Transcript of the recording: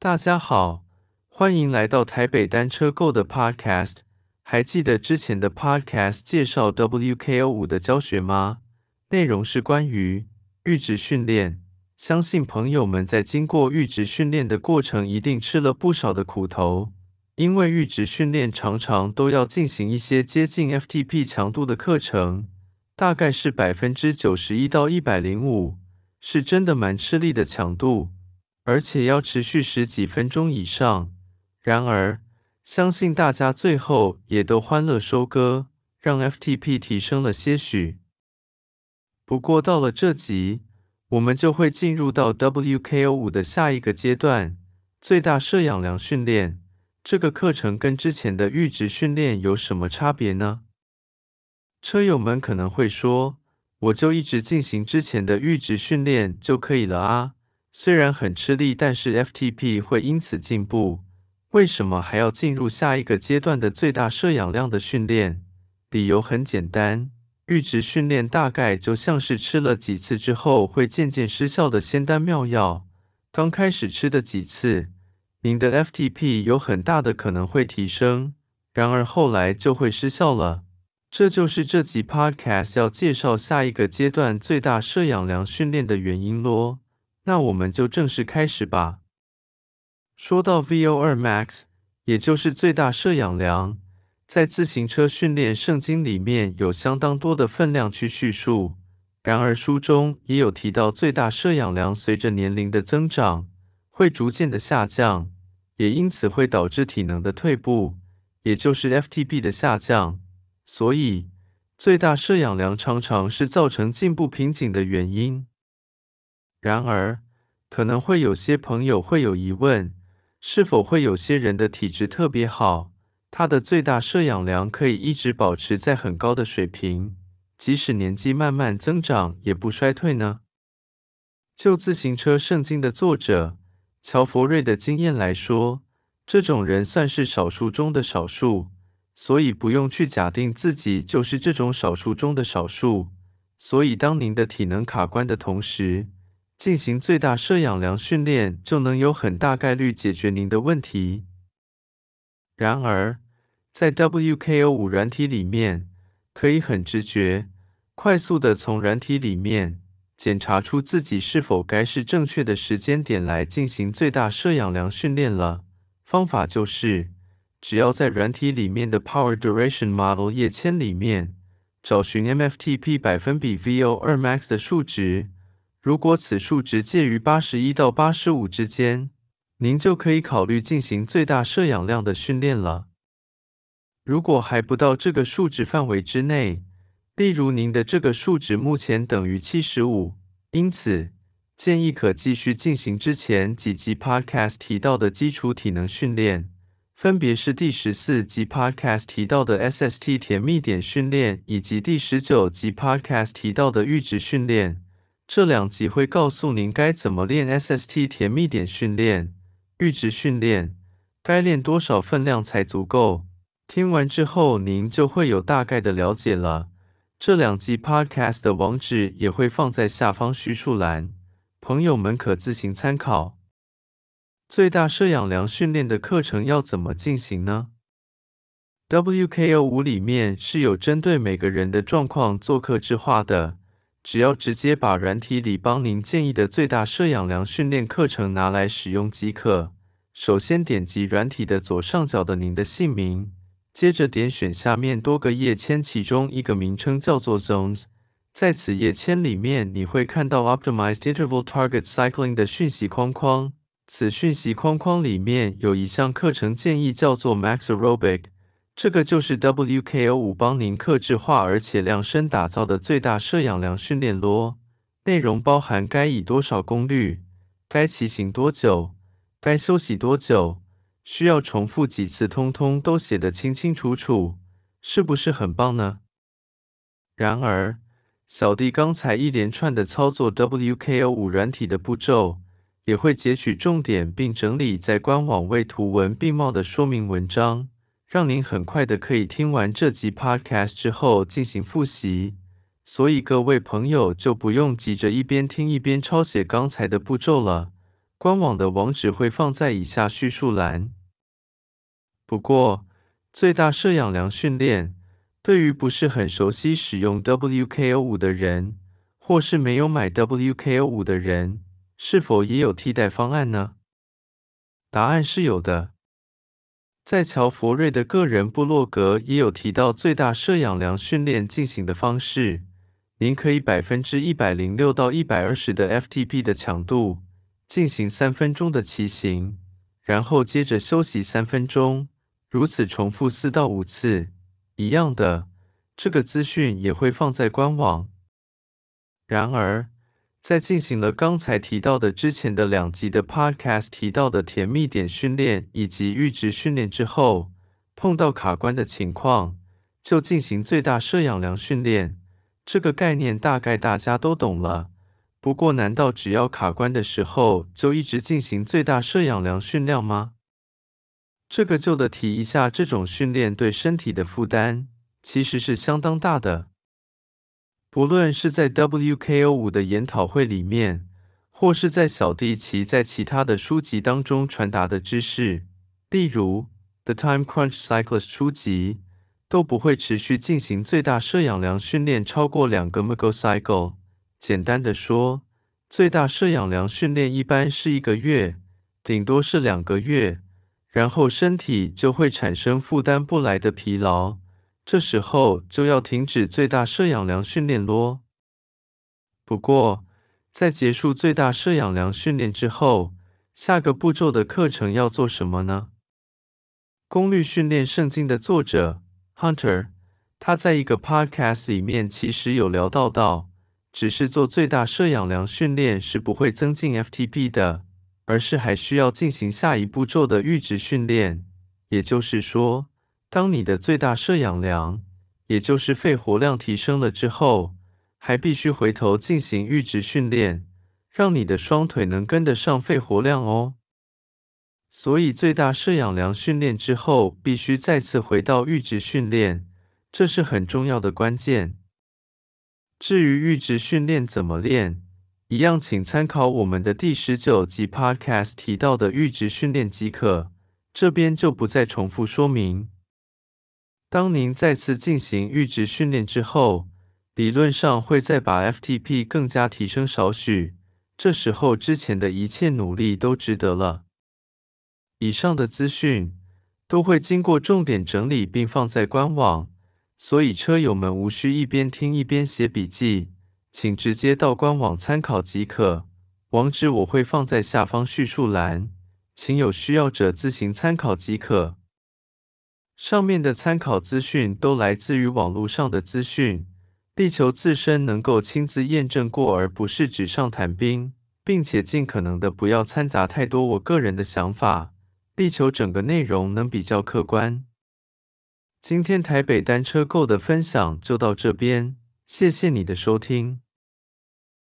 大家好，欢迎来到台北单车购的 Podcast。还记得之前的 Podcast 介绍 WKO5 的教学吗？内容是关于阈值训练。相信朋友们在经过阈值训练的过程，一定吃了不少的苦头，因为阈值训练常常都要进行一些接近 FTP 强度的课程，大概是百分之九十一到一百零五，是真的蛮吃力的强度，而且要持续十几分钟以上。然而，相信大家最后也都欢乐收割，让 FTP 提升了些许。不过到了这集，我们就会进入到 WKO5 的下一个阶段——最大摄氧量训练。这个课程跟之前的阈值训练有什么差别呢？车友们可能会说，我就一直进行之前的阈值训练就可以了啊，虽然很吃力，但是 FTP 会因此进步。为什么还要进入下一个阶段的最大摄氧量的训练？理由很简单，阈值训练大概就像是吃了几次之后会渐渐失效的仙丹妙药。刚开始吃的几次，您的 FTP 有很大的可能会提升，然而后来就会失效了。这就是这集 Podcast 要介绍下一个阶段最大摄氧量训练的原因咯。那我们就正式开始吧。说到 VO2 Max，也就是最大摄氧量，在自行车训练圣经里面有相当多的分量去叙述。然而书中也有提到，最大摄氧量随着年龄的增长会逐渐的下降，也因此会导致体能的退步，也就是 FTP 的下降。所以，最大摄氧量常常是造成进步瓶颈的原因。然而，可能会有些朋友会有疑问。是否会有些人的体质特别好，他的最大摄氧量可以一直保持在很高的水平，即使年纪慢慢增长也不衰退呢？就自行车圣经的作者乔佛瑞的经验来说，这种人算是少数中的少数，所以不用去假定自己就是这种少数中的少数。所以，当您的体能卡关的同时，进行最大摄氧量训练，就能有很大概率解决您的问题。然而，在 WKO5 软体里面，可以很直觉、快速地从软体里面检查出自己是否该是正确的时间点来进行最大摄氧量训练了。方法就是，只要在软体里面的 Power Duration Model 页签里面找寻 MFTP 百分比 VO2 Max 的数值。如果此数值介于八十一到八十五之间，您就可以考虑进行最大摄氧量的训练了。如果还不到这个数值范围之内，例如您的这个数值目前等于七十五，因此建议可继续进行之前几集 Podcast 提到的基础体能训练，分别是第十四集 Podcast 提到的 SST 甜蜜点训练，以及第十九集 Podcast 提到的阈值训练。这两集会告诉您该怎么练 SST 甜蜜点训练、阈值训练，该练多少分量才足够。听完之后，您就会有大概的了解了。这两集 Podcast 的网址也会放在下方叙述栏，朋友们可自行参考。最大摄氧量训练的课程要怎么进行呢？WKO5 里面是有针对每个人的状况做客制化的。只要直接把软体里帮您建议的最大摄氧量训练课程拿来使用即可。首先点击软体的左上角的您的姓名，接着点选下面多个页签，其中一个名称叫做 Zones。在此页签里面，你会看到 Optimized Interval Target Cycling 的讯息框框。此讯息框框里面有一项课程建议叫做 Max Aerobic。这个就是 WKO5 帮您克制化而且量身打造的最大摄氧量训练咯。内容包含该以多少功率、该骑行多久、该休息多久、需要重复几次，通通都写得清清楚楚，是不是很棒呢？然而，小弟刚才一连串的操作 WKO5 软体的步骤，也会截取重点并整理在官网为图文并茂的说明文章。让您很快的可以听完这集 Podcast 之后进行复习，所以各位朋友就不用急着一边听一边抄写刚才的步骤了。官网的网址会放在以下叙述栏。不过，最大摄氧量训练对于不是很熟悉使用 WKO5 的人，或是没有买 WKO5 的人，是否也有替代方案呢？答案是有的。在乔佛瑞的个人部落格也有提到最大摄氧量训练进行的方式。您可以百分之一百零六到一百二十的 FTP 的强度进行三分钟的骑行，然后接着休息三分钟，如此重复四到五次。一样的，这个资讯也会放在官网。然而，在进行了刚才提到的之前的两集的 Podcast 提到的甜蜜点训练以及阈值训练之后，碰到卡关的情况，就进行最大摄氧量训练。这个概念大概大家都懂了。不过，难道只要卡关的时候就一直进行最大摄氧量训练吗？这个就得提一下，这种训练对身体的负担其实是相当大的。不论是在 WKO5 的研讨会里面，或是在小弟其在其他的书籍当中传达的知识，例如《The Time Crunch Cyclist》书籍，都不会持续进行最大摄氧量训练超过两个 megacycle。简单的说，最大摄氧量训练一般是一个月，顶多是两个月，然后身体就会产生负担不来的疲劳。这时候就要停止最大摄氧量训练咯。不过，在结束最大摄氧量训练之后，下个步骤的课程要做什么呢？功率训练圣经的作者 Hunter，他在一个 podcast 里面其实有聊到到，只是做最大摄氧量训练是不会增进 FTP 的，而是还需要进行下一步骤的阈值训练，也就是说。当你的最大摄氧量，也就是肺活量提升了之后，还必须回头进行阈值训练，让你的双腿能跟得上肺活量哦。所以最大摄氧量训练之后，必须再次回到阈值训练，这是很重要的关键。至于阈值训练怎么练，一样请参考我们的第十九集 Podcast 提到的阈值训练即可，这边就不再重复说明。当您再次进行阈值训练之后，理论上会再把 FTP 更加提升少许，这时候之前的一切努力都值得了。以上的资讯都会经过重点整理并放在官网，所以车友们无需一边听一边写笔记，请直接到官网参考即可。网址我会放在下方叙述栏，请有需要者自行参考即可。上面的参考资讯都来自于网络上的资讯，力求自身能够亲自验证过，而不是纸上谈兵，并且尽可能的不要掺杂太多我个人的想法，力求整个内容能比较客观。今天台北单车购的分享就到这边，谢谢你的收听。